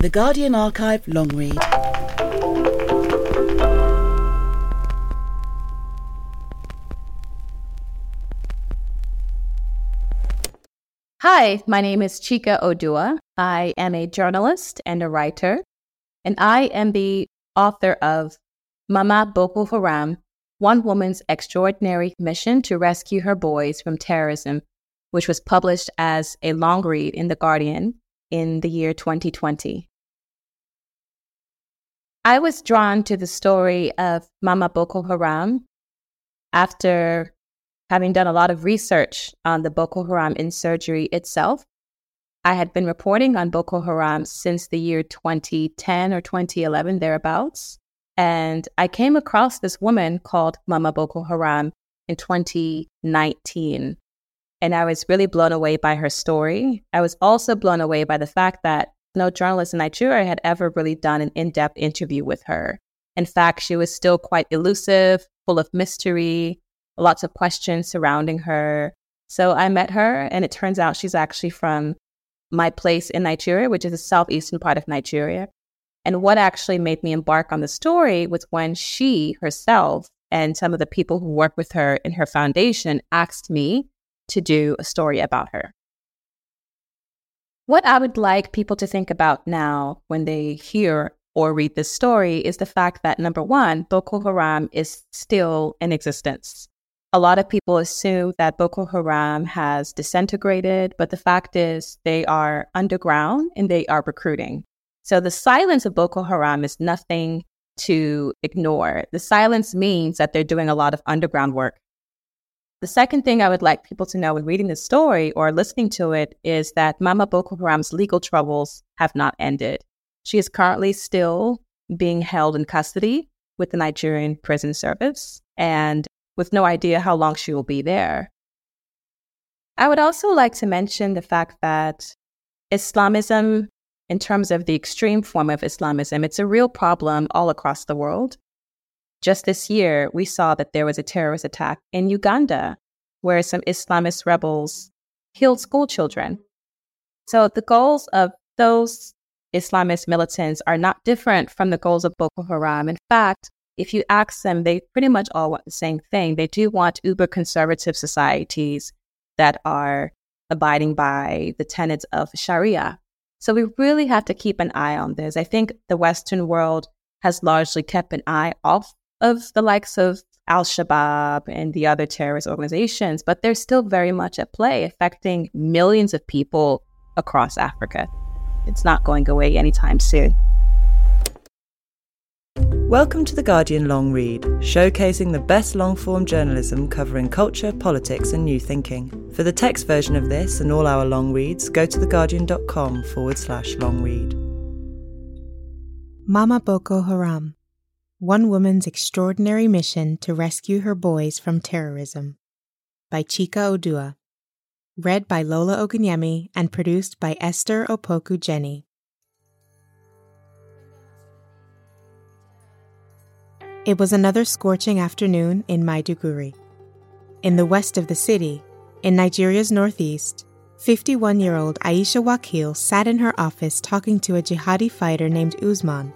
The Guardian Archive long read. Hi, my name is Chika Oduah. I am a journalist and a writer, and I am the author of Mama Boko Haram One Woman's Extraordinary Mission to Rescue Her Boys from Terrorism, which was published as a long read in The Guardian in the year 2020. I was drawn to the story of Mama Boko Haram after having done a lot of research on the Boko Haram insurgery itself. I had been reporting on Boko Haram since the year 2010 or 2011, thereabouts. And I came across this woman called Mama Boko Haram in 2019. And I was really blown away by her story. I was also blown away by the fact that no journalist in Nigeria had ever really done an in depth interview with her. In fact, she was still quite elusive, full of mystery, lots of questions surrounding her. So I met her, and it turns out she's actually from my place in Nigeria, which is the southeastern part of Nigeria. And what actually made me embark on the story was when she herself and some of the people who work with her in her foundation asked me to do a story about her. What I would like people to think about now when they hear or read this story is the fact that number one, Boko Haram is still in existence. A lot of people assume that Boko Haram has disintegrated, but the fact is they are underground and they are recruiting. So the silence of Boko Haram is nothing to ignore. The silence means that they're doing a lot of underground work. The second thing I would like people to know when reading the story or listening to it is that Mama Boko Haram's legal troubles have not ended. She is currently still being held in custody with the Nigerian prison service and with no idea how long she will be there. I would also like to mention the fact that Islamism, in terms of the extreme form of Islamism, it's a real problem all across the world. Just this year, we saw that there was a terrorist attack in Uganda where some Islamist rebels killed school children. So the goals of those Islamist militants are not different from the goals of Boko Haram. In fact, if you ask them, they pretty much all want the same thing. They do want uber conservative societies that are abiding by the tenets of Sharia. So we really have to keep an eye on this. I think the Western world has largely kept an eye off of the likes of Al Shabaab and the other terrorist organizations, but they're still very much at play, affecting millions of people across Africa. It's not going away anytime soon. Welcome to The Guardian Long Read, showcasing the best long form journalism covering culture, politics, and new thinking. For the text version of this and all our long reads, go to theguardian.com forward slash long read. Mama Boko Haram one Woman's Extraordinary Mission to Rescue Her Boys from Terrorism by Chika Oduah. Read by Lola Ogunyemi and produced by Esther Opoku-Gyeni. It was another scorching afternoon in Maiduguri. In the west of the city, in Nigeria's northeast, 51 year old Aisha Wakil sat in her office talking to a jihadi fighter named Usman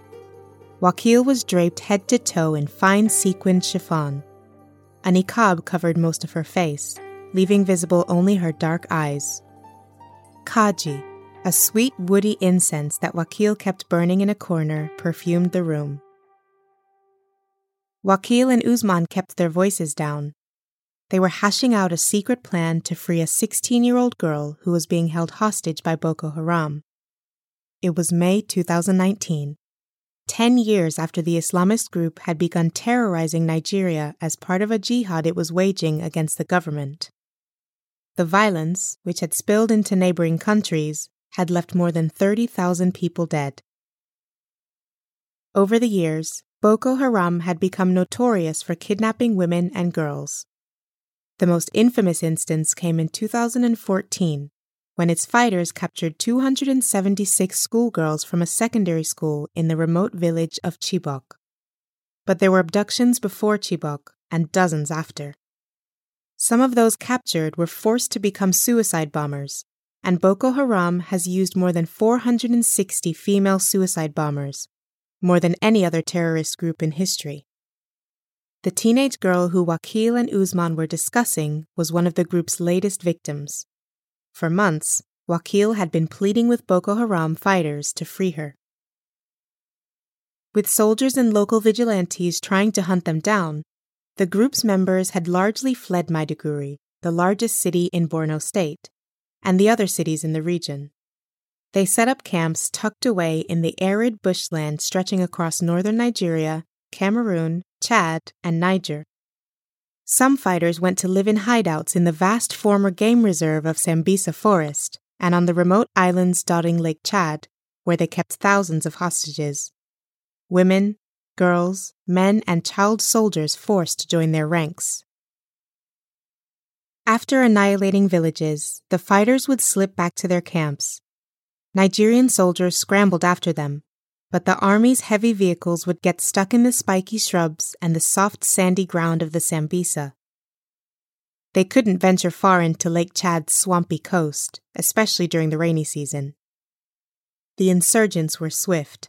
Wakil was draped head to toe in fine sequined chiffon. A niqab covered most of her face, leaving visible only her dark eyes. Kaji, a sweet woody incense that Wakil kept burning in a corner, perfumed the room. Wakil and Usman kept their voices down. They were hashing out a secret plan to free a 16 year old girl who was being held hostage by Boko Haram. It was May 2019, 10 years after the Islamist group had begun terrorizing Nigeria as part of a jihad it was waging against the government. The violence, which had spilled into neighboring countries, had left more than 30,000 people dead. Over the years, Boko Haram had become notorious for kidnapping women and girls. The most infamous instance came in 2014 when its fighters captured 276 schoolgirls from a secondary school in the remote village of Chibok. But there were abductions before Chibok and dozens after. Some of those captured were forced to become suicide bombers, and Boko Haram has used more than 460 female suicide bombers, more than any other terrorist group in history. The teenage girl who Wakil and Usman were discussing was one of the group's latest victims. For months, Wakil had been pleading with Boko Haram fighters to free her. With soldiers and local vigilantes trying to hunt them down, the group's members had largely fled Maiduguri, the largest city in Borno state, and the other cities in the region. They set up camps tucked away in the arid bushland stretching across northern Nigeria, Cameroon, Chad, and Niger. Some fighters went to live in hideouts in the vast former game reserve of Sambisa Forest and on the remote islands dotting Lake Chad, where they kept thousands of hostages. Women, girls, men, and child soldiers forced to join their ranks. After annihilating villages, the fighters would slip back to their camps, Nigerian soldiers scrambled after them, but the army's heavy vehicles would get stuck in the spiky shrubs and the soft sandy ground of the Sambisa. They couldn't venture far into Lake Chad's swampy coast, especially during the rainy season. The insurgents were swift,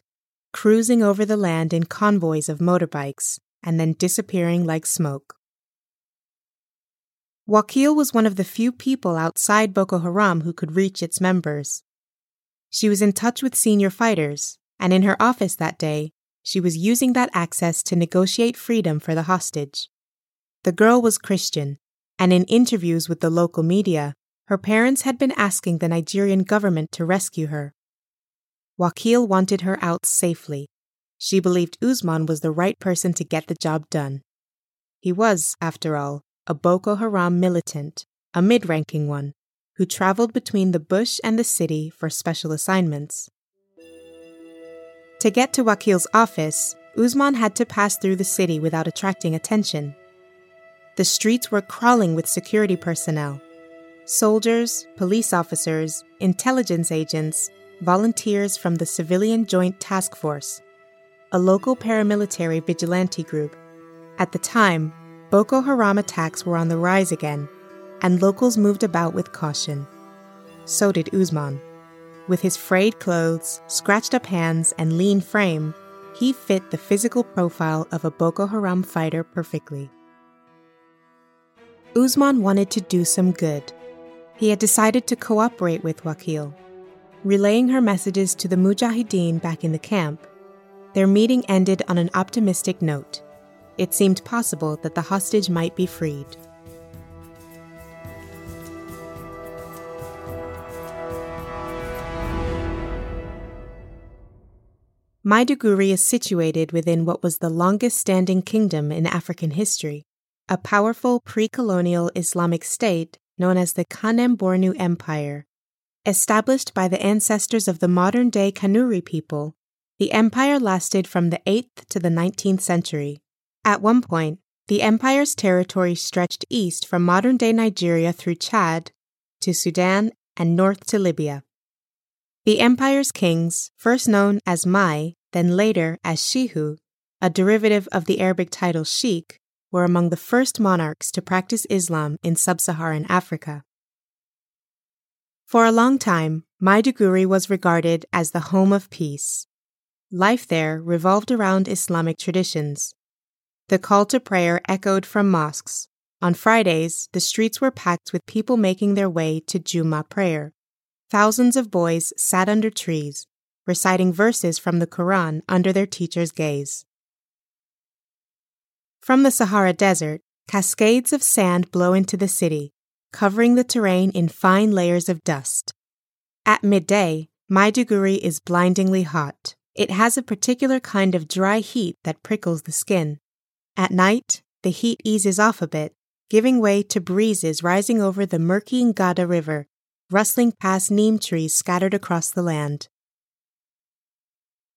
cruising over the land in convoys of motorbikes and then disappearing like smoke. Wakil was one of the few people outside Boko Haram who could reach its members. She was in touch with senior fighters, and in her office that day, she was using that access to negotiate freedom for the hostage. The girl was Christian, and in interviews with the local media, her parents had been asking the Nigerian government to rescue her. Wakil wanted her out safely. She believed Usman was the right person to get the job done. He was, after all, a Boko Haram militant, a mid ranking one, who traveled between the bush and the city for special assignments. To get to Wakil's office, Usman had to pass through the city without attracting attention. The streets were crawling with security personnel soldiers, police officers, intelligence agents, volunteers from the Civilian Joint Task Force, a local paramilitary vigilante group. At the time, Boko Haram attacks were on the rise again, and locals moved about with caution. So did Usman. With his frayed clothes, scratched up hands, and lean frame, he fit the physical profile of a Boko Haram fighter perfectly. Usman wanted to do some good. He had decided to cooperate with Wakil. Relaying her messages to the Mujahideen back in the camp, their meeting ended on an optimistic note. It seemed possible that the hostage might be freed. Maiduguri is situated within what was the longest standing kingdom in African history, a powerful pre colonial Islamic state known as the Kanem Bornu Empire. Established by the ancestors of the modern day Kanuri people, the empire lasted from the 8th to the 19th century. At one point, the empire's territory stretched east from modern day Nigeria through Chad to Sudan and north to Libya. The empire's kings, first known as Mai, then later as Shehu, a derivative of the Arabic title Sheikh, were among the first monarchs to practice Islam in sub Saharan Africa. For a long time, Maiduguri was regarded as the home of peace. life there revolved around Islamic traditions. The call to prayer echoed from mosques. On Fridays, the streets were packed with people making their way to Juma prayer. Thousands of boys sat under trees, reciting verses from the Quran under their teacher's gaze. From the Sahara Desert, cascades of sand blow into the city, covering the terrain in fine layers of dust. At midday, Maiduguri is blindingly hot. It has a particular kind of dry heat that prickles the skin. At night, the heat eases off a bit, giving way to breezes rising over the murky Ngada River, rustling past neem trees scattered across the land.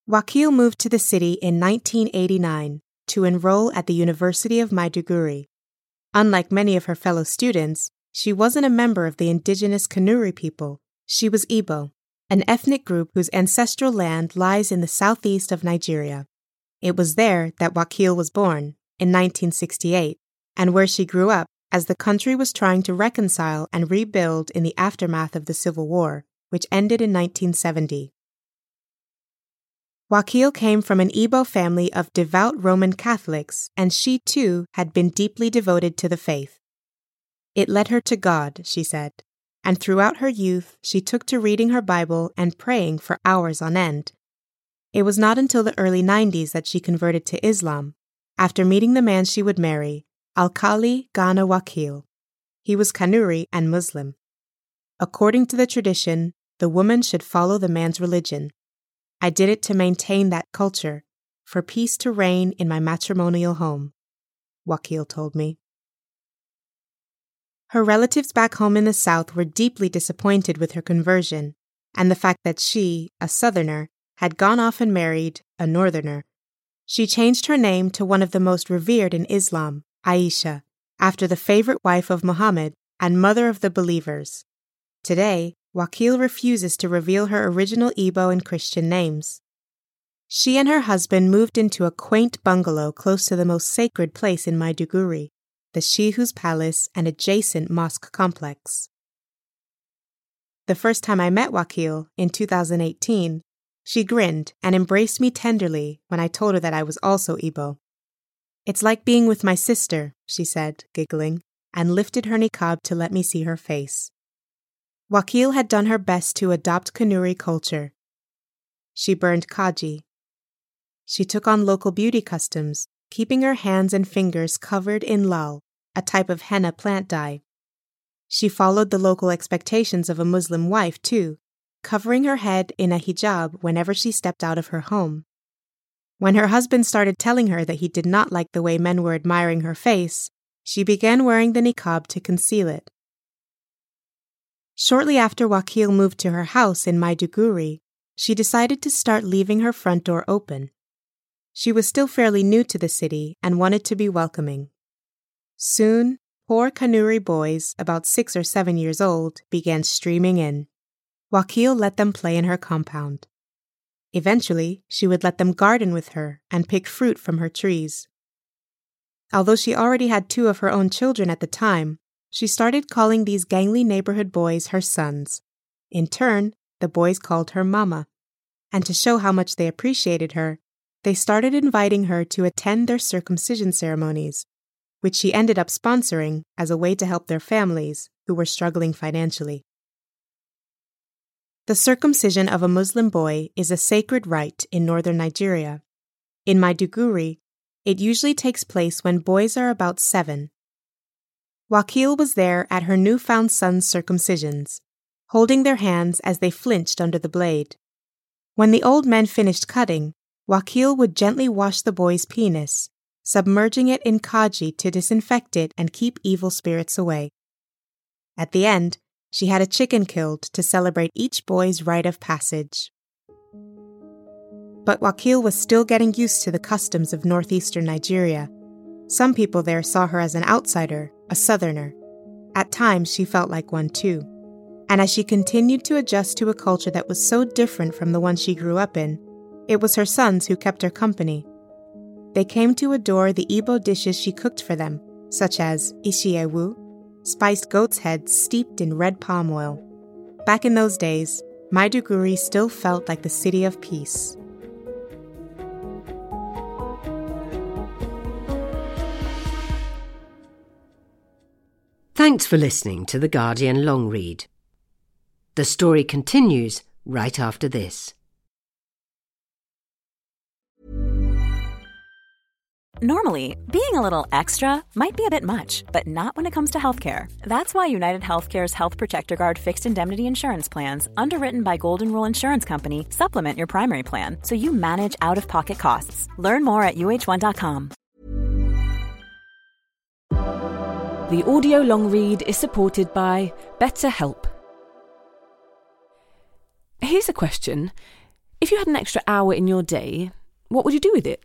Wakil moved to the city in 1989 to enroll at the University of Maiduguri. Unlike many of her fellow students, she wasn't a member of the indigenous Kanuri people. She was Igbo, an ethnic group whose ancestral land lies in the southeast of Nigeria. It was there that Wakil was born, in 1968, and where she grew up as the country was trying to reconcile and rebuild in the aftermath of the Civil War, which ended in 1970. Wakil came from an Igbo family of devout Roman Catholics, and she too had been deeply devoted to the faith. It led her to God, she said, and throughout her youth she took to reading her Bible and praying for hours on end. It was not until the early 90s that she converted to Islam, after meeting the man she would marry, Alkali Gana Wakil. He was Kanuri and Muslim. According to the tradition, the woman should follow the man's religion. I did it to maintain that culture, for peace to reign in my matrimonial home, Wakil told me. Her relatives back home in the South were deeply disappointed with her conversion and the fact that she, a Southerner, had gone off and married a Northerner. She changed her name to one of the most revered in Islam, Aisha, after the favorite wife of Muhammad and mother of the believers. Today, Wakil refuses to reveal her original Igbo and Christian names. She and her husband moved into a quaint bungalow close to the most sacred place in Maiduguri, the Shehu's Palace and adjacent mosque complex. The first time I met Wakil, in 2018, she grinned and embraced me tenderly when I told her that I was also Igbo. It's like being with my sister, she said, giggling, and lifted her niqab to let me see her face. Wakil had done her best to adopt Kanuri culture. She burned kaji. She took on local beauty customs, keeping her hands and fingers covered in lal, a type of henna plant dye. She followed the local expectations of a Muslim wife, too, covering her head in a hijab whenever she stepped out of her home. When her husband started telling her that he did not like the way men were admiring her face, she began wearing the niqab to conceal it. Shortly after Wakil moved to her house in Maiduguri, she decided to start leaving her front door open. She was still fairly new to the city and wanted to be welcoming. Soon, poor Kanuri boys, about six or seven years old, began streaming in. Wakil let them play in her compound. Eventually, she would let them garden with her and pick fruit from her trees. Although she already had two of her own children at the time, she started calling these gangly neighborhood boys her sons. In turn, the boys called her Mama. And to show how much they appreciated her, they started inviting her to attend their circumcision ceremonies, which she ended up sponsoring as a way to help their families who were struggling financially. The circumcision of a Muslim boy is a sacred rite in northern Nigeria. In Maiduguri, it usually takes place when boys are about seven. Wakil was there at her newfound son's circumcisions, holding their hands as they flinched under the blade. When the old men finished cutting, Wakil would gently wash the boy's penis, submerging it in kaji to disinfect it and keep evil spirits away. At the end, she had a chicken killed to celebrate each boy's rite of passage. But Wakil was still getting used to the customs of northeastern Nigeria. Some people there saw her as an outsider, a southerner. At times, she felt like one too. And as she continued to adjust to a culture that was so different from the one she grew up in, it was her sons who kept her company. They came to adore the Igbo dishes she cooked for them, such as ishiewu, spiced goat's heads steeped in red palm oil. Back in those days, Maiduguri still felt like the city of peace. Thanks for listening to The Guardian Long Read. The story continues right after this. Normally, being a little extra might be a bit much, but not when it comes to healthcare. That's why United Healthcare's Health Protector Guard fixed indemnity insurance plans, underwritten by Golden Rule Insurance Company, supplement your primary plan so you manage out of pocket costs. Learn more at uh1.com. The audio long read is supported by BetterHelp. Here's a question If you had an extra hour in your day, what would you do with it?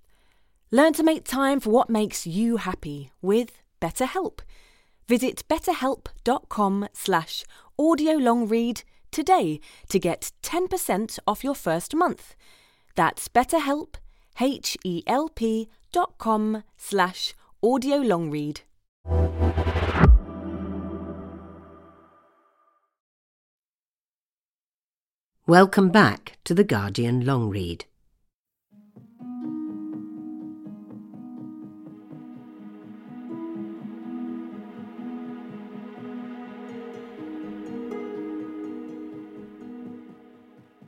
Learn to make time for what makes you happy with BetterHelp. Visit betterhelp.com slash audiolongread today to get 10% off your first month. That's betterhelp, H-E-L-P dot com slash audiolongread. Welcome back to The Guardian Long Read.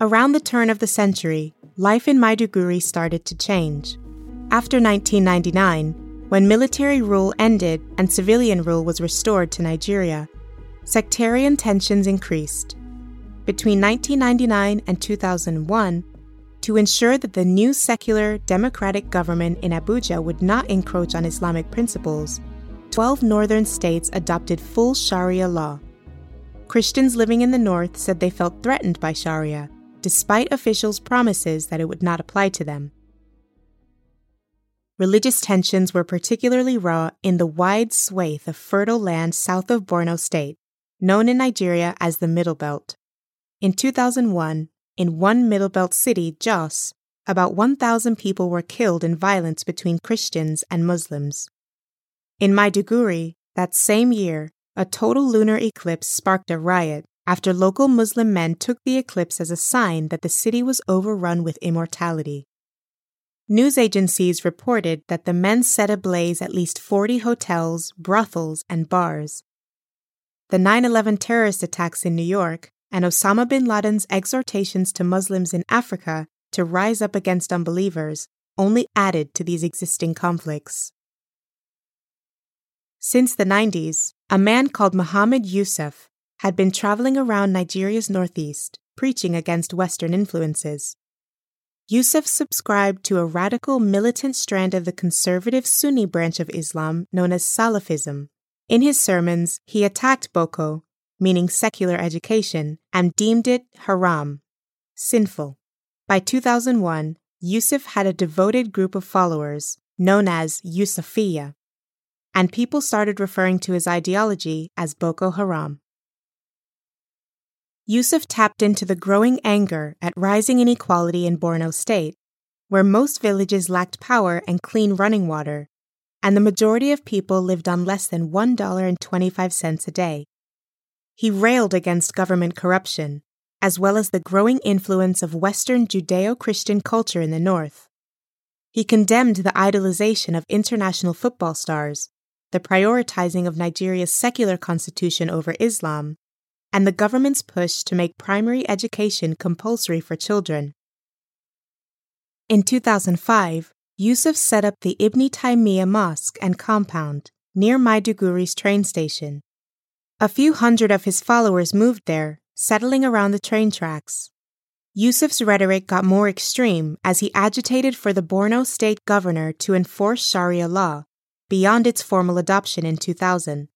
Around the turn of the century, life in Maiduguri started to change. After 1999, when military rule ended and civilian rule was restored to Nigeria, sectarian tensions increased. Between 1999 and 2001, to ensure that the new secular democratic government in Abuja would not encroach on Islamic principles, 12 northern states adopted full Sharia law. Christians living in the north said they felt threatened by Sharia despite officials' promises that it would not apply to them. Religious tensions were particularly raw in the wide swathe of fertile land south of Borno State, known in Nigeria as the Middle Belt. In 2001, in one Middle Belt city, Jos, about 1,000 people were killed in violence between Christians and Muslims. In Maiduguri, that same year, a total lunar eclipse sparked a riot after local Muslim men took the eclipse as a sign that the city was overrun with immortality. News agencies reported that the men set ablaze at least 40 hotels, brothels, and bars. The 9 11 terrorist attacks in New York and Osama bin Laden's exhortations to Muslims in Africa to rise up against unbelievers only added to these existing conflicts. Since the 90s, a man called Muhammad Yusuf had been traveling around Nigeria's northeast, preaching against Western influences. Yusuf subscribed to a radical militant strand of the conservative Sunni branch of Islam known as Salafism. In his sermons, he attacked Boko, meaning secular education, and deemed it haram, sinful. By 2001, Yusuf had a devoted group of followers, known as Yusufiya, and people started referring to his ideology as Boko Haram. Yusuf tapped into the growing anger at rising inequality in Borno State, where most villages lacked power and clean running water, and the majority of people lived on less than $1.25 a day. He railed against government corruption, as well as the growing influence of Western Judeo Christian culture in the North. He condemned the idolization of international football stars, the prioritizing of Nigeria's secular constitution over Islam, and the government's push to make primary education compulsory for children. In 2005, Yusuf set up the Ibn Taymiyyah Mosque and compound near Maiduguri's train station. A few hundred of his followers moved there, settling around the train tracks. Yusuf's rhetoric got more extreme as he agitated for the Borno state governor to enforce Sharia law, beyond its formal adoption in 2000.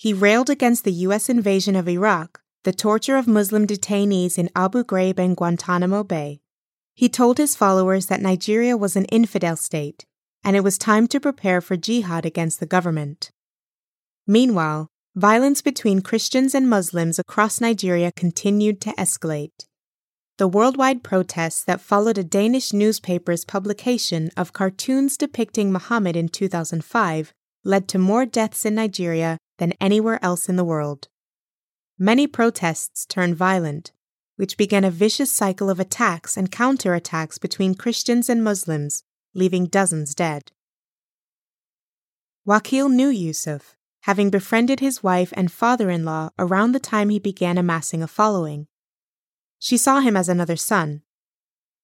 He railed against the U.S. invasion of Iraq, the torture of Muslim detainees in Abu Ghraib and Guantanamo Bay. He told his followers that Nigeria was an infidel state, and it was time to prepare for jihad against the government. Meanwhile, violence between Christians and Muslims across Nigeria continued to escalate. The worldwide protests that followed a Danish newspaper's publication of cartoons depicting Muhammad in 2005 led to more deaths in Nigeria than anywhere else in the world. Many protests turned violent, which began a vicious cycle of attacks and counterattacks between Christians and Muslims, leaving dozens dead. Wakil knew Yusuf, having befriended his wife and father in law around the time he began amassing a following. She saw him as another son.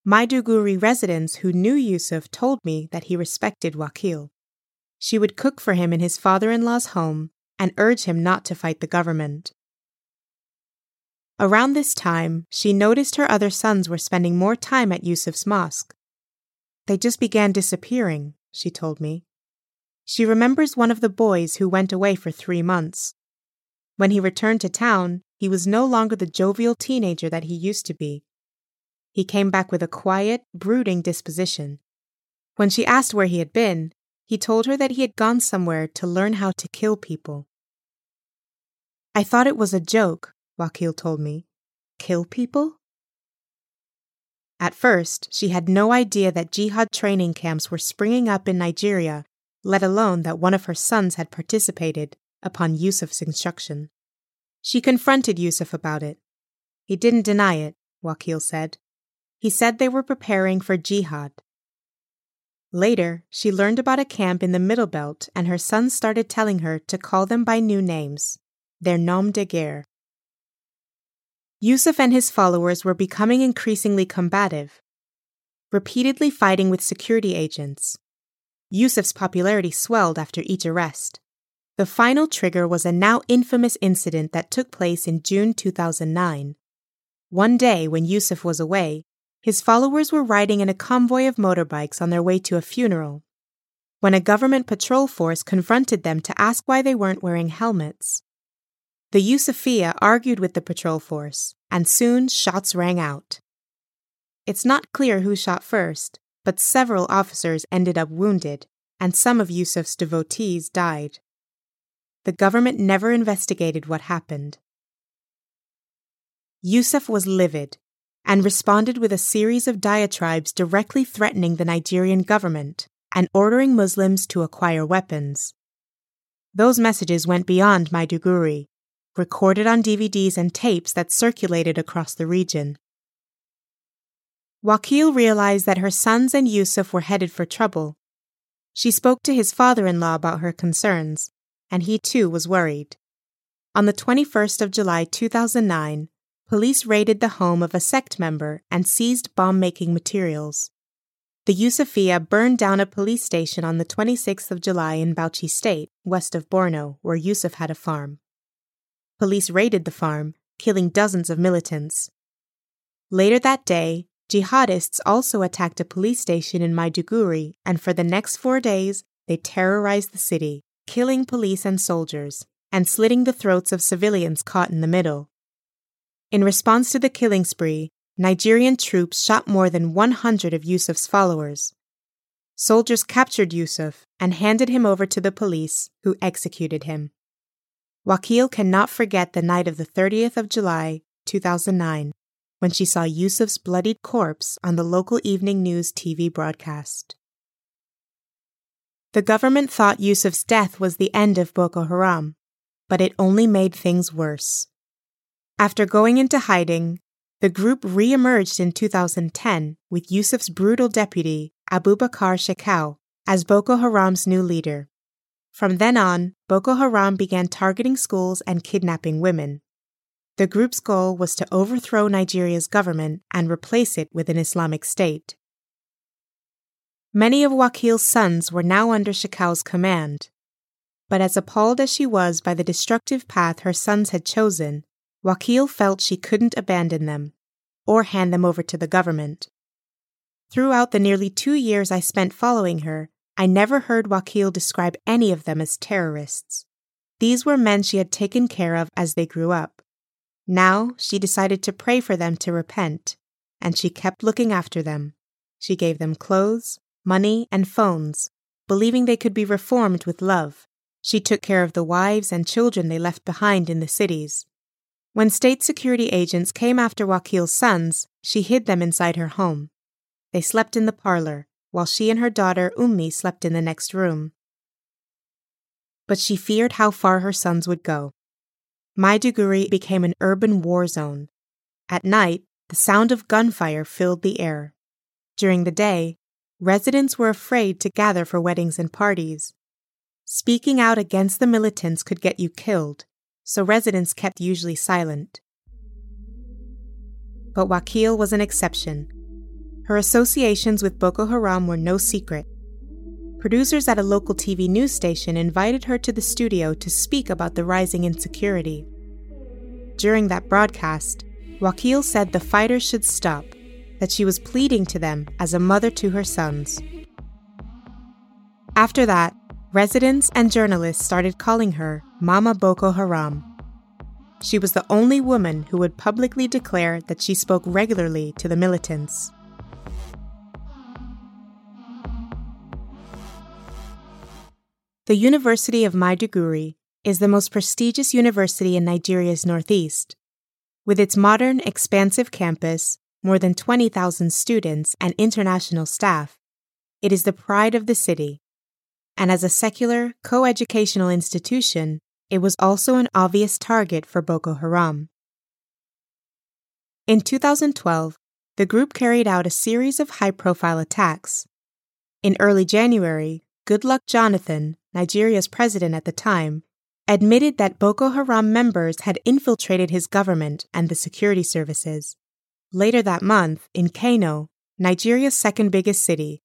Maiduguri residents who knew Yusuf told me that he respected Wakil. She would cook for him in his father in law's home and urge him not to fight the government. Around this time, she noticed her other sons were spending more time at Yusuf's mosque. They just began disappearing, she told me. She remembers one of the boys who went away for three months. When he returned to town, he was no longer the jovial teenager that he used to be. He came back with a quiet, brooding disposition. When she asked where he had been, he told her that he had gone somewhere to learn how to kill people. I thought it was a joke, Wakil told me. Kill people? At first, she had no idea that jihad training camps were springing up in Nigeria, let alone that one of her sons had participated upon Yusuf's instruction. She confronted Yusuf about it. He didn't deny it, Wakil said. He said they were preparing for jihad. Later, she learned about a camp in the Middle Belt, and her son started telling her to call them by new names, their nom de guerre. Yusuf and his followers were becoming increasingly combative, repeatedly fighting with security agents. Yusuf's popularity swelled after each arrest. The final trigger was a now infamous incident that took place in June 2009. One day, when Yusuf was away, his followers were riding in a convoy of motorbikes on their way to a funeral when a government patrol force confronted them to ask why they weren't wearing helmets. The Yusufiya argued with the patrol force, and soon shots rang out. It's not clear who shot first, but several officers ended up wounded, and some of Yusuf's devotees died. The government never investigated what happened. Yusuf was livid and responded with a series of diatribes directly threatening the Nigerian government and ordering Muslims to acquire weapons. Those messages went beyond Maiduguri, recorded on DVDs and tapes that circulated across the region. Wakil realized that her sons and Yusuf were headed for trouble. She spoke to his father in law about her concerns, and he too was worried. On the 21st of July 2009, police raided the home of a sect member and seized bomb making materials. The Yusufiya burned down a police station on the 26th of July in Bauchi State, west of Borno, where Yusuf had a farm. Police raided the farm, killing dozens of militants. Later that day, jihadists also attacked a police station in Maiduguri, and for the next four days, they terrorized the city, killing police and soldiers, and slitting the throats of civilians caught in the middle. In response to the killing spree, Nigerian troops shot more than 100 of Yusuf's followers. Soldiers captured Yusuf and handed him over to the police, who executed him. Wakil cannot forget the night of the 30th of July, 2009, when she saw Yusuf's bloodied corpse on the local evening news TV broadcast. The government thought Yusuf's death was the end of Boko Haram, but it only made things worse. After going into hiding, the group re emerged in 2010 with Yusuf's brutal deputy, Abubakar Shekau, as Boko Haram's new leader. From then on, Boko Haram began targeting schools and kidnapping women. The group's goal was to overthrow Nigeria's government and replace it with an Islamic state. Many of Wakil's sons were now under Shekau's command. But as appalled as she was by the destructive path her sons had chosen, Wakil felt she couldn't abandon them or hand them over to the government. Throughout the nearly two years I spent following her, I never heard Wakil describe any of them as terrorists. These were men she had taken care of as they grew up. Now she decided to pray for them to repent, and she kept looking after them. She gave them clothes, money, and phones, believing they could be reformed with love. She took care of the wives and children they left behind in the cities. When state security agents came after Wakil's sons, she hid them inside her home. They slept in the parlor, while she and her daughter Ummi slept in the next room. But she feared how far her sons would go. Maiduguri became an urban war zone. At night, the sound of gunfire filled the air. During the day, residents were afraid to gather for weddings and parties. Speaking out against the militants could get you killed, so residents kept usually silent. But Wakil was an exception. Her associations with Boko Haram were no secret. Producers at a local TV news station invited her to the studio to speak about the rising insecurity. During that broadcast, Wakil said the fighters should stop, that she was pleading to them as a mother to her sons. After that, residents and journalists started calling her Mama Boko Haram. She was the only woman who would publicly declare that she spoke regularly to the militants. The University of Maiduguri is the most prestigious university in Nigeria's northeast. With its modern, expansive campus, more than 20,000 students, and international staff, it is the pride of the city. And as a secular, co-educational institution, it was also an obvious target for Boko Haram. In 2012, the group carried out a series of high profile attacks. In early January, Goodluck Jonathan, Nigeria's president at the time, admitted that Boko Haram members had infiltrated his government and the security services. Later that month, in Kano, Nigeria's second biggest city,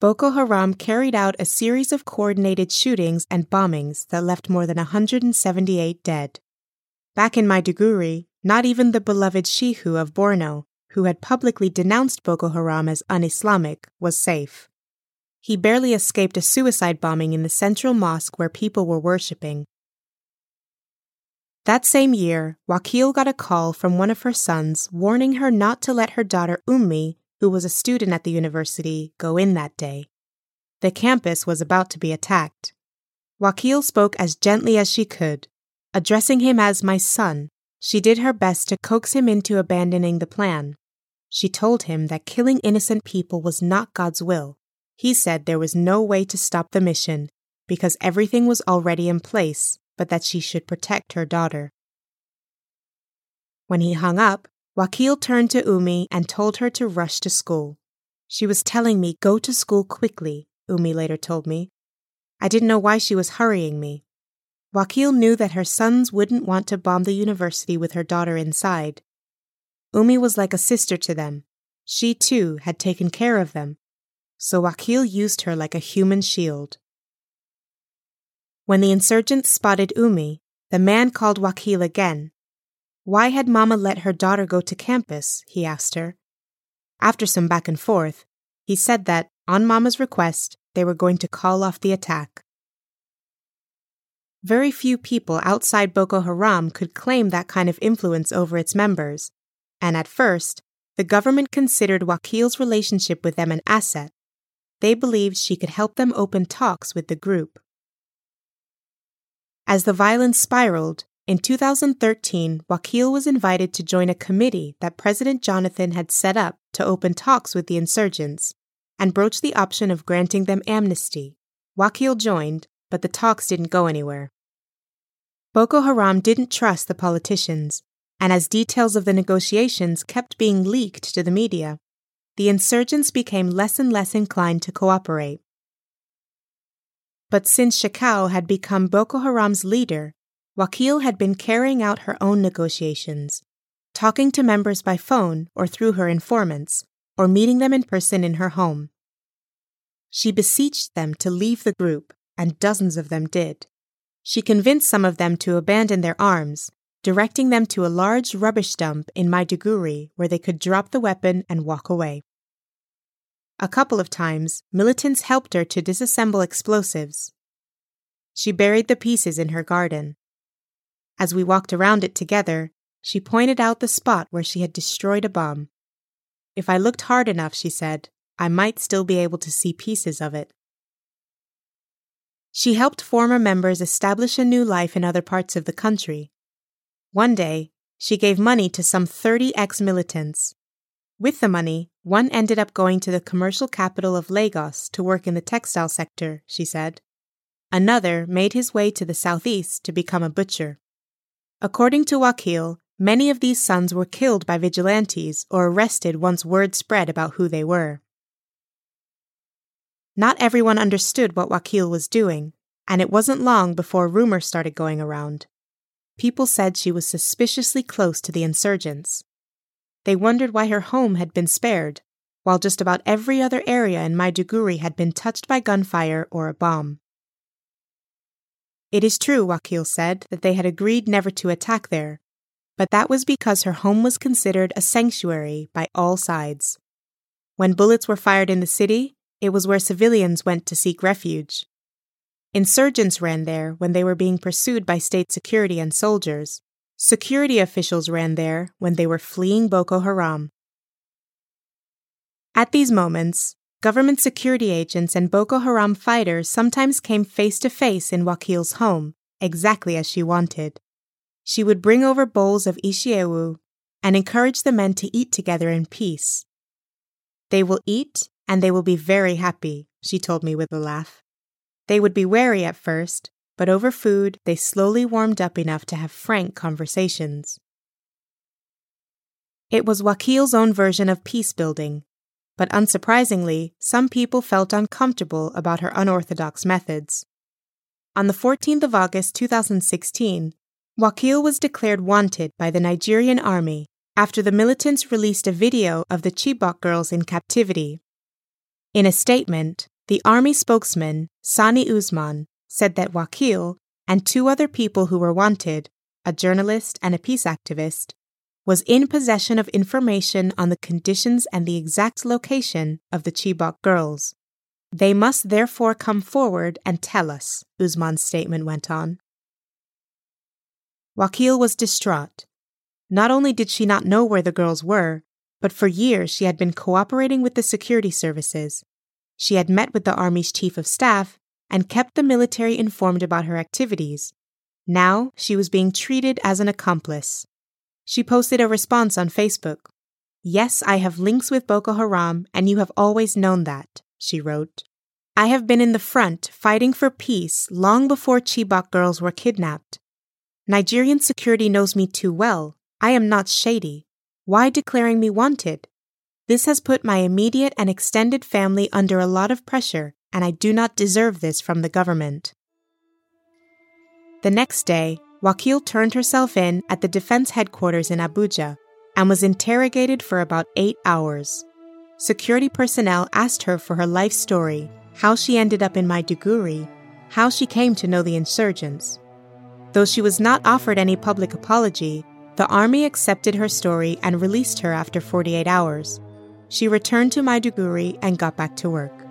Boko Haram carried out a series of coordinated shootings and bombings that left more than 178 dead. Back in Maiduguri, not even the beloved Shehu of Borno, who had publicly denounced Boko Haram as un Islamic, was safe. He barely escaped a suicide bombing in the central mosque where people were worshipping. That same year, Wakil got a call from one of her sons warning her not to let her daughter Ummi, who was a student at the university, go in that day. The campus was about to be attacked. Wakil spoke as gently as she could. Addressing him as my son, she did her best to coax him into abandoning the plan. She told him that killing innocent people was not God's will he said there was no way to stop the mission because everything was already in place, but that she should protect her daughter. When he hung up, Wakil turned to Ummi and told her to rush to school. She was telling me, go to school quickly, Ummi later told me. I didn't know why she was hurrying me. Wakil knew that her sons wouldn't want to bomb the university with her daughter inside. Ummi was like a sister to them. She, too, had taken care of them so Wakil used her like a human shield. When the insurgents spotted Ummi, the man called Wakil again. Why had Mama let her daughter go to campus? he asked her. After some back and forth, he said that, on Mama's request, they were going to call off the attack. Very few people outside Boko Haram could claim that kind of influence over its members, and at first, the government considered Wakil's relationship with them an asset they believed she could help them open talks with the group. As the violence spiraled, in 2013, Wakil was invited to join a committee that President Jonathan had set up to open talks with the insurgents and broach the option of granting them amnesty. Wakil joined, but the talks didn't go anywhere. Boko Haram didn't trust the politicians, and as details of the negotiations kept being leaked to the media, the insurgents became less and less inclined to cooperate. But since Shekau had become Boko Haram's leader, Wakil had been carrying out her own negotiations, talking to members by phone or through her informants, or meeting them in person in her home. She beseeched them to leave the group, and dozens of them did. She convinced some of them to abandon their arms, directing them to a large rubbish dump in Maiduguri where they could drop the weapon and walk away. A couple of times, militants helped her to disassemble explosives. She buried the pieces in her garden. As we walked around it together, she pointed out the spot where she had destroyed a bomb. If I looked hard enough, she said, I might still be able to see pieces of it. She helped former members establish a new life in other parts of the country. One day, she gave money to some 30 ex militants. With the money, one ended up going to the commercial capital of Lagos to work in the textile sector, she said. Another made his way to the southeast to become a butcher. According to Wakil, many of these sons were killed by vigilantes or arrested once word spread about who they were. Not everyone understood what Wakil was doing, and it wasn't long before rumors started going around. People said she was suspiciously close to the insurgents. They wondered why her home had been spared, while just about every other area in Maiduguri had been touched by gunfire or a bomb. It is true, Wakil said, that they had agreed never to attack there, but that was because her home was considered a sanctuary by all sides. When bullets were fired in the city, it was where civilians went to seek refuge. Insurgents ran there when they were being pursued by state security and soldiers. Security officials ran there when they were fleeing Boko Haram. At these moments, government security agents and Boko Haram fighters sometimes came face to face in Wakil's home, exactly as she wanted. She would bring over bowls of ishiewu and encourage the men to eat together in peace. They will eat and they will be very happy, she told me with a laugh. They would be wary at first, but over food they slowly warmed up enough to have frank conversations. It was Wakil's own version of peace building, but unsurprisingly, some people felt uncomfortable about her unorthodox methods. On the 14th of August 2016, Wakil was declared wanted by the Nigerian army after the militants released a video of the Chibok girls in captivity in a statement, the Army spokesman, Sani Usman, said that Wakil and two other people who were wanted, a journalist and a peace activist, was in possession of information on the conditions and the exact location of the Chibok girls. They must therefore come forward and tell us, Usman's statement went on. Wakil was distraught. Not only did she not know where the girls were, but for years she had been cooperating with the security services. She had met with the Army's chief of staff and kept the military informed about her activities. Now she was being treated as an accomplice. She posted a response on Facebook. Yes, I have links with Boko Haram, and you have always known that, she wrote. I have been in the front fighting for peace long before Chibok girls were kidnapped. Nigerian security knows me too well. I am not shady. Why declaring me wanted? This has put my immediate and extended family under a lot of pressure, and I do not deserve this from the government. The next day, Wakil turned herself in at the defense headquarters in Abuja and was interrogated for about eight hours. Security personnel asked her for her life story, how she ended up in Maiduguri, how she came to know the insurgents. Though she was not offered any public apology, the army accepted her story and released her after 48 hours. She returned to Maiduguri and got back to work.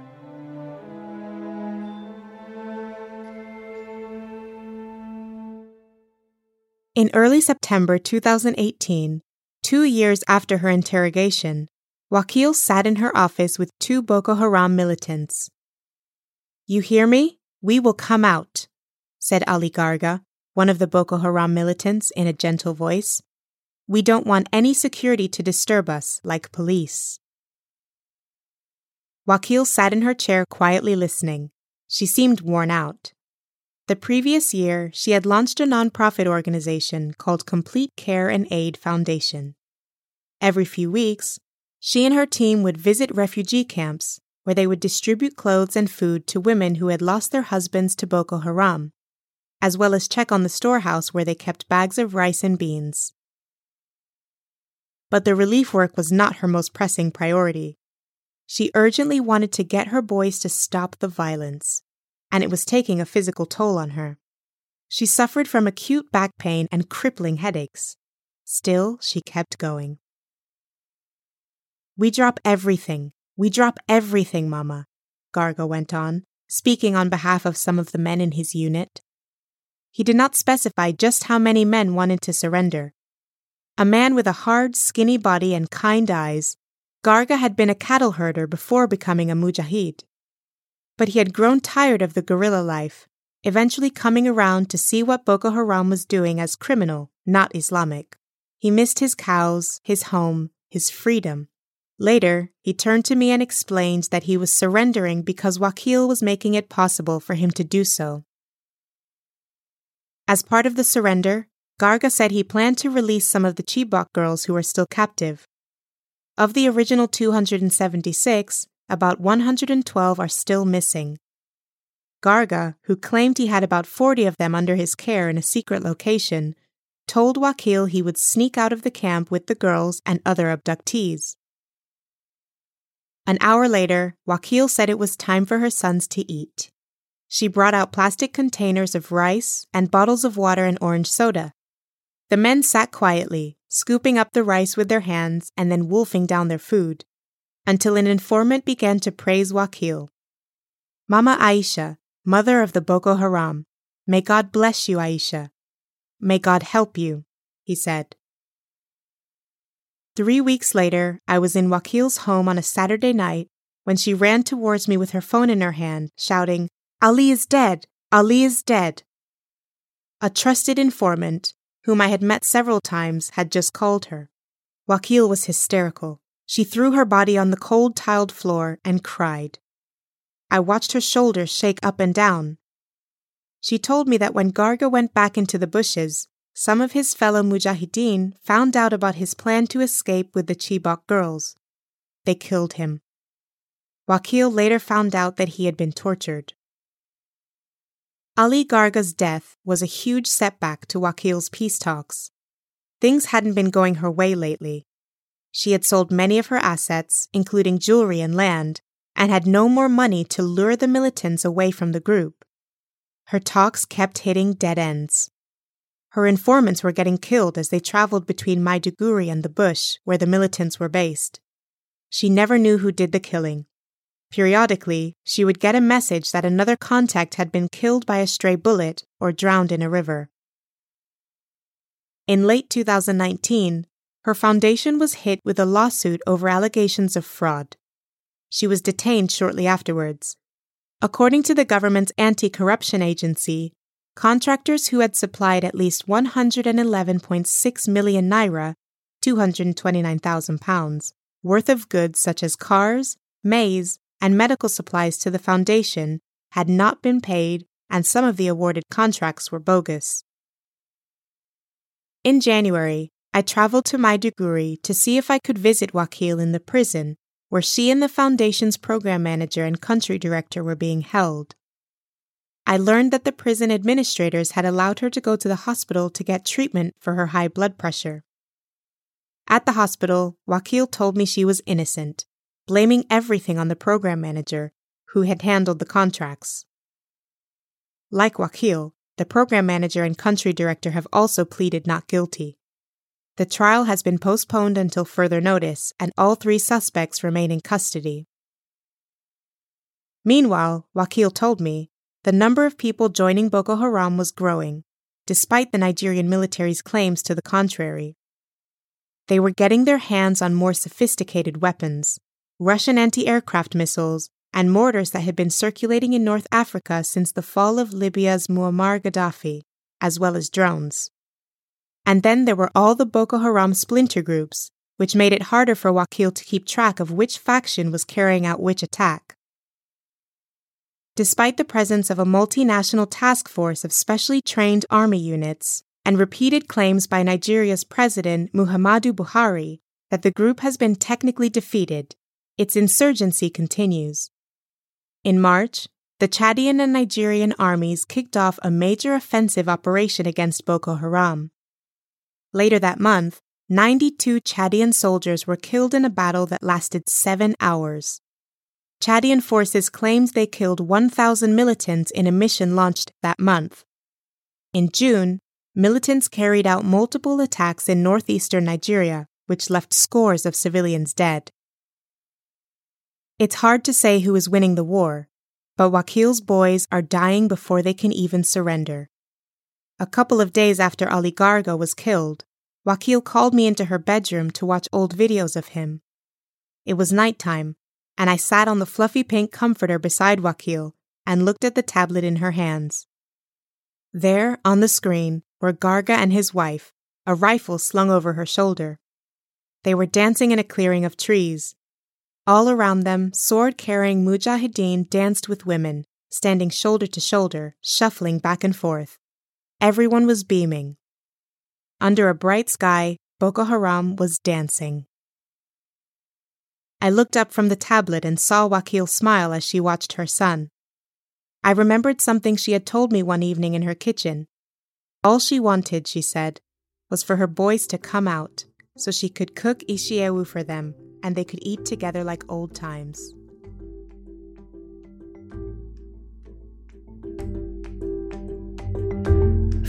In early September 2018, two years after her interrogation, Wakil sat in her office with two Boko Haram militants. You hear me? We will come out, said Ali Garga, one of the Boko Haram militants, in a gentle voice. We don't want any security to disturb us, like police. Wakil sat in her chair quietly listening. She seemed worn out. The previous year, she had launched a nonprofit organization called Complete Care and Aid Foundation. Every few weeks, she and her team would visit refugee camps where they would distribute clothes and food to women who had lost their husbands to Boko Haram as well as check on the storehouse where they kept bags of rice and beans. But the relief work was not her most pressing priority. She urgently wanted to get her boys to stop the violence, and it was taking a physical toll on her. She suffered from acute back pain and crippling headaches. Still, she kept going. We drop everything. We drop everything, Mama, Garga went on, speaking on behalf of some of the men in his unit. He did not specify just how many men wanted to surrender. A man with a hard, skinny body and kind eyes, Garga had been a cattle herder before becoming a mujahid. But he had grown tired of the guerrilla life, eventually coming around to see what Boko Haram was doing as criminal, not Islamic. He missed his cows, his home, his freedom. Later, he turned to me and explained that he was surrendering because Wakil was making it possible for him to do so. As part of the surrender, Garga said he planned to release some of the Chibok girls who were still captive. Of the original 276, about 112 are still missing. Garga, who claimed he had about 40 of them under his care in a secret location, told Wakil he would sneak out of the camp with the girls and other abductees. An hour later, Wakil said it was time for her sons to eat. She brought out plastic containers of rice and bottles of water and orange soda. The men sat quietly, scooping up the rice with their hands and then wolfing down their food, until an informant began to praise Wakil. Mama Aisha, mother of the Boko Haram, may God bless you, Aisha. May God help you, he said. Three weeks later, I was in Wakil's home on a Saturday night when she ran towards me with her phone in her hand, shouting, Ali is dead! Ali is dead! A trusted informant, whom I had met several times, had just called her. Wakil was hysterical. She threw her body on the cold tiled floor and cried. I watched her shoulders shake up and down. She told me that when Garga went back into the bushes, some of his fellow mujahideen found out about his plan to escape with the Chibok girls. They killed him. Wakil later found out that he had been tortured. Ali Garga's death was a huge setback to Wakil's peace talks. Things hadn't been going her way lately. She had sold many of her assets, including jewelry and land, and had no more money to lure the militants away from the group. Her talks kept hitting dead ends. Her informants were getting killed as they traveled between Maiduguri and the bush where the militants were based. She never knew who did the killing. Periodically, she would get a message that another contact had been killed by a stray bullet or drowned in a river. In late 2019, her foundation was hit with a lawsuit over allegations of fraud. She was detained shortly afterwards. According to the government's anti corruption agency, contractors who had supplied at least 111.6 million naira, 229,000 pounds, worth of goods such as cars, maize, and medical supplies to the foundation had not been paid, and some of the awarded contracts were bogus. In January, I traveled to Maiduguri to see if I could visit Wakil in the prison where she and the foundation's program manager and country director were being held. I learned that the prison administrators had allowed her to go to the hospital to get treatment for her high blood pressure. At the hospital, Wakil told me she was innocent, blaming everything on the program manager, who had handled the contracts. Like Wakil, the program manager and country director have also pleaded not guilty. The trial has been postponed until further notice, and all three suspects remain in custody. Meanwhile, Wakil told me the number of people joining Boko Haram was growing, despite the Nigerian military's claims to the contrary. They were getting their hands on more sophisticated weapons Russian anti aircraft missiles, and mortars that had been circulating in North Africa since the fall of Libya's Muammar Gaddafi, as well as drones. And then there were all the Boko Haram splinter groups, which made it harder for Wakil to keep track of which faction was carrying out which attack. Despite the presence of a multinational task force of specially trained army units and repeated claims by Nigeria's president Muhammadu Buhari that the group has been technically defeated, its insurgency continues. In March, the Chadian and Nigerian armies kicked off a major offensive operation against Boko Haram. Later that month, 92 Chadian soldiers were killed in a battle that lasted seven hours. Chadian forces claimed they killed 1,000 militants in a mission launched that month. In June, militants carried out multiple attacks in northeastern Nigeria, which left scores of civilians dead. It's hard to say who is winning the war, but Wakil's boys are dying before they can even surrender. A couple of days after Ali Garga was killed, Wakil called me into her bedroom to watch old videos of him. It was nighttime, and I sat on the fluffy pink comforter beside Wakil and looked at the tablet in her hands. There, on the screen, were Garga and his wife, a rifle slung over her shoulder. They were dancing in a clearing of trees. All around them, sword carrying mujahideen danced with women, standing shoulder to shoulder, shuffling back and forth. Everyone was beaming. Under a bright sky, Boko Haram was dancing. I looked up from the tablet and saw Wakil smile as she watched her son. I remembered something she had told me one evening in her kitchen. All she wanted, she said, was for her boys to come out so she could cook ishiewu for them and they could eat together like old times.